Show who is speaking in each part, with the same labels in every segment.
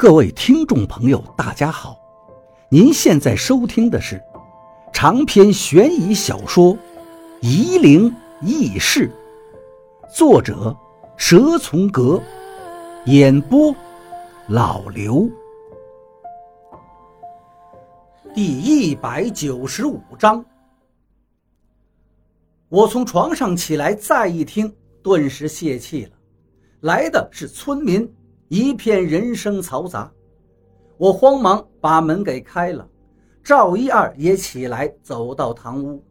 Speaker 1: 各位听众朋友，大家好！您现在收听的是长篇悬疑小说《夷陵轶事》，作者蛇从阁，演播老刘。第一百九十五章，我从床上起来，再一听，顿时泄气了。来的是村民。一片人声嘈杂，我慌忙把门给开了。赵一二也起来走到堂屋，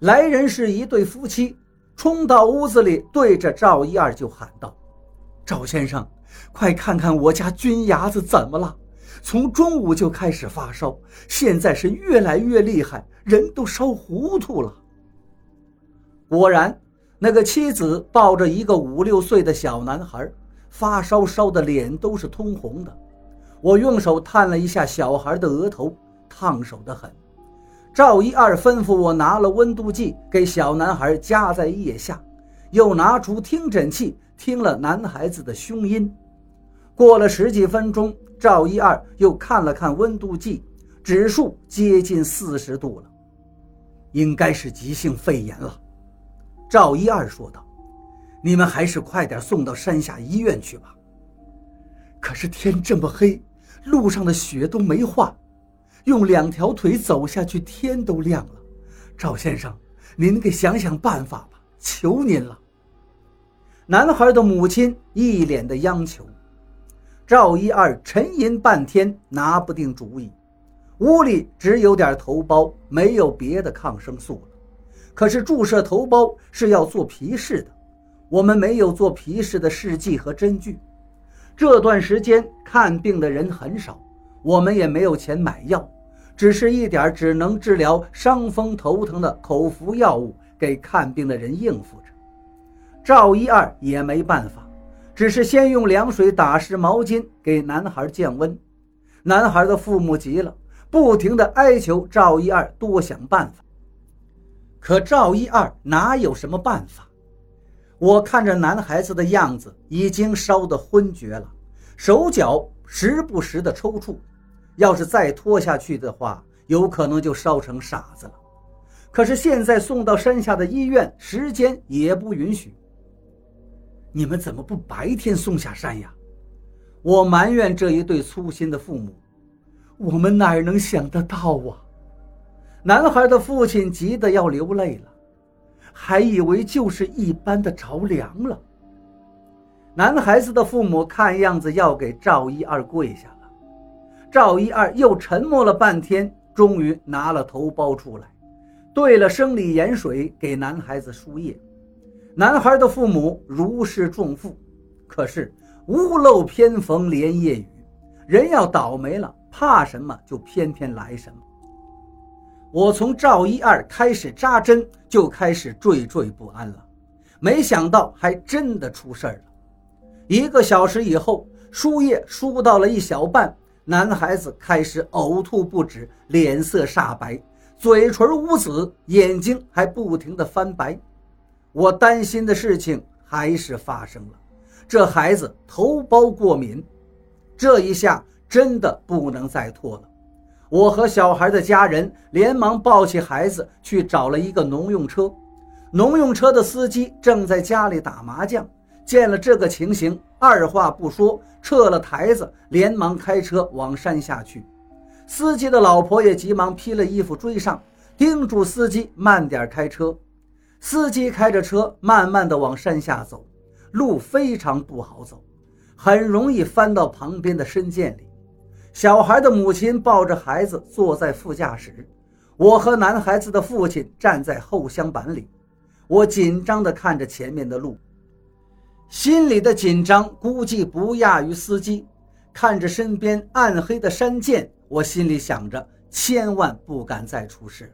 Speaker 1: 来人是一对夫妻，冲到屋子里，对着赵一二就喊道：“赵先生，快看看我家军伢子怎么了？从中午就开始发烧，现在是越来越厉害，人都烧糊涂了。”果然，那个妻子抱着一个五六岁的小男孩。发烧烧的脸都是通红的，我用手探了一下小孩的额头，烫手的很。赵一二吩咐我拿了温度计给小男孩夹在腋下，又拿出听诊器听了男孩子的胸音。过了十几分钟，赵一二又看了看温度计，指数接近四十度了，应该是急性肺炎了。赵一二说道。你们还是快点送到山下医院去吧。可是天这么黑，路上的雪都没化，用两条腿走下去，天都亮了。赵先生，您给想想办法吧，求您了。男孩的母亲一脸的央求。赵一二沉吟半天，拿不定主意。屋里只有点头孢，没有别的抗生素了。可是注射头孢是要做皮试的。我们没有做皮试的试剂和针具，这段时间看病的人很少，我们也没有钱买药，只是一点只能治疗伤风头疼的口服药物给看病的人应付着。赵一二也没办法，只是先用凉水打湿毛巾给男孩降温。男孩的父母急了，不停地哀求赵一二多想办法。可赵一二哪有什么办法？我看着男孩子的样子，已经烧得昏厥了，手脚时不时的抽搐，要是再拖下去的话，有可能就烧成傻子了。可是现在送到山下的医院，时间也不允许。你们怎么不白天送下山呀？我埋怨这一对粗心的父母。我们哪能想得到啊？男孩的父亲急得要流泪了。还以为就是一般的着凉了。男孩子的父母看样子要给赵一二跪下了。赵一二又沉默了半天，终于拿了头孢出来，兑了生理盐水给男孩子输液。男孩的父母如释重负，可是屋漏偏逢连夜雨，人要倒霉了，怕什么就偏偏来什么。我从赵一二开始扎针，就开始惴惴不安了。没想到还真的出事儿了。一个小时以后，输液输到了一小半，男孩子开始呕吐不止，脸色煞白，嘴唇乌紫，眼睛还不停地翻白。我担心的事情还是发生了，这孩子头孢过敏，这一下真的不能再拖了。我和小孩的家人连忙抱起孩子去找了一个农用车，农用车的司机正在家里打麻将，见了这个情形，二话不说撤了台子，连忙开车往山下去。司机的老婆也急忙披了衣服追上，叮嘱司机慢点开车。司机开着车慢慢的往山下走，路非常不好走，很容易翻到旁边的深涧里。小孩的母亲抱着孩子坐在副驾驶，我和男孩子的父亲站在后厢板里。我紧张地看着前面的路，心里的紧张估计不亚于司机。看着身边暗黑的山涧，我心里想着千万不敢再出事了。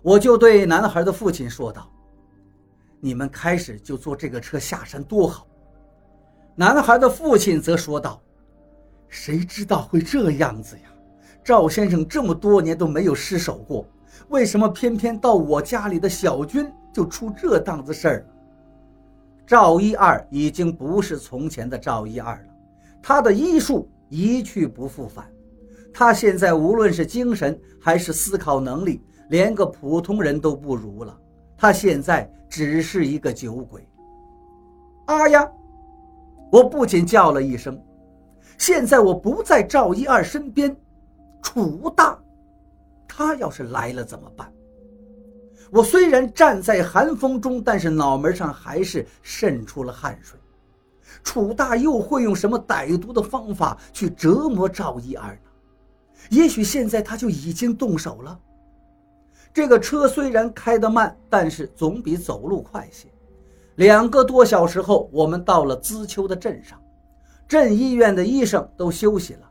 Speaker 1: 我就对男孩的父亲说道：“你们开始就坐这个车下山多好。”男孩的父亲则说道。谁知道会这样子呀？赵先生这么多年都没有失手过，为什么偏偏到我家里的小军就出这档子事儿了？赵一二已经不是从前的赵一二了，他的医术一去不复返。他现在无论是精神还是思考能力，连个普通人都不如了。他现在只是一个酒鬼。啊呀！我不仅叫了一声。现在我不在赵一二身边，楚大，他要是来了怎么办？我虽然站在寒风中，但是脑门上还是渗出了汗水。楚大又会用什么歹毒的方法去折磨赵一二呢？也许现在他就已经动手了。这个车虽然开得慢，但是总比走路快些。两个多小时后，我们到了资丘的镇上。镇医院的医生都休息了，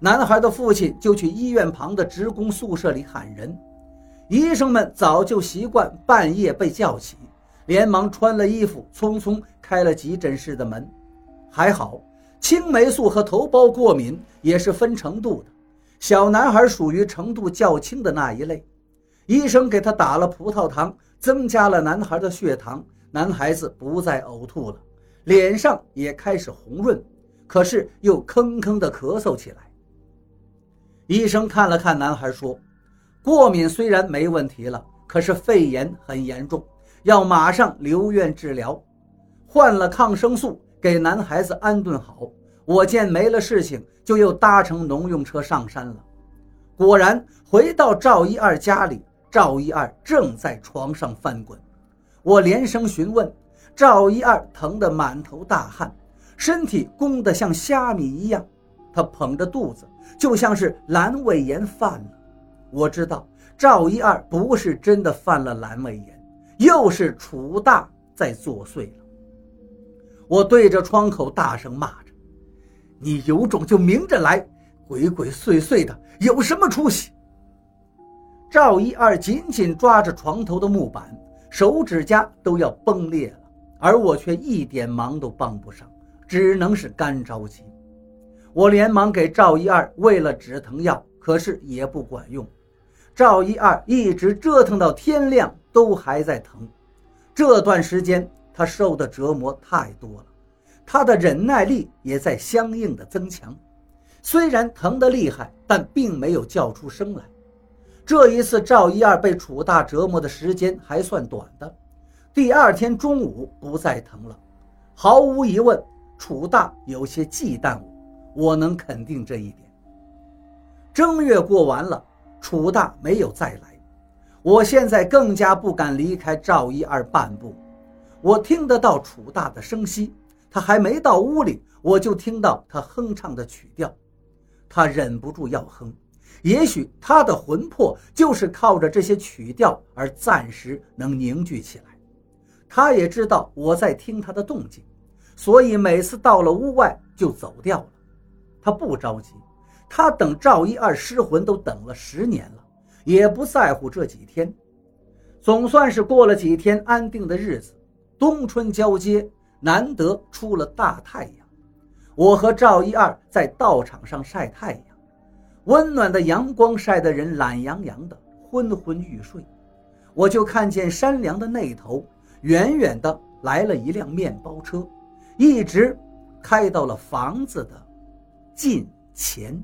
Speaker 1: 男孩的父亲就去医院旁的职工宿舍里喊人。医生们早就习惯半夜被叫起，连忙穿了衣服，匆匆开了急诊室的门。还好，青霉素和头孢过敏也是分程度的，小男孩属于程度较轻的那一类。医生给他打了葡萄糖，增加了男孩的血糖，男孩子不再呕吐了，脸上也开始红润。可是又吭吭地咳嗽起来。医生看了看男孩，说：“过敏虽然没问题了，可是肺炎很严重，要马上留院治疗。”换了抗生素，给男孩子安顿好。我见没了事情，就又搭乘农用车上山了。果然，回到赵一二家里，赵一二正在床上翻滚。我连声询问，赵一二疼得满头大汗。身体弓得像虾米一样，他捧着肚子，就像是阑尾炎犯了。我知道赵一二不是真的犯了阑尾炎，又是楚大在作祟了。我对着窗口大声骂着：“你有种就明着来，鬼鬼祟祟的，有什么出息？”赵一二紧紧抓着床头的木板，手指甲都要崩裂了，而我却一点忙都帮不上。只能是干着急，我连忙给赵一二喂了止疼药，可是也不管用。赵一二一直折腾到天亮都还在疼，这段时间他受的折磨太多了，他的忍耐力也在相应的增强。虽然疼得厉害，但并没有叫出声来。这一次赵一二被楚大折磨的时间还算短的，第二天中午不再疼了，毫无疑问。楚大有些忌惮我，我能肯定这一点。正月过完了，楚大没有再来，我现在更加不敢离开赵一二半步。我听得到楚大的声息，他还没到屋里，我就听到他哼唱的曲调，他忍不住要哼。也许他的魂魄就是靠着这些曲调而暂时能凝聚起来。他也知道我在听他的动静。所以每次到了屋外就走掉了，他不着急，他等赵一二失魂都等了十年了，也不在乎这几天。总算是过了几天安定的日子，冬春交接，难得出了大太阳。我和赵一二在道场上晒太阳，温暖的阳光晒得人懒洋洋的，昏昏欲睡。我就看见山梁的那头，远远的来了一辆面包车。一直开到了房子的近前。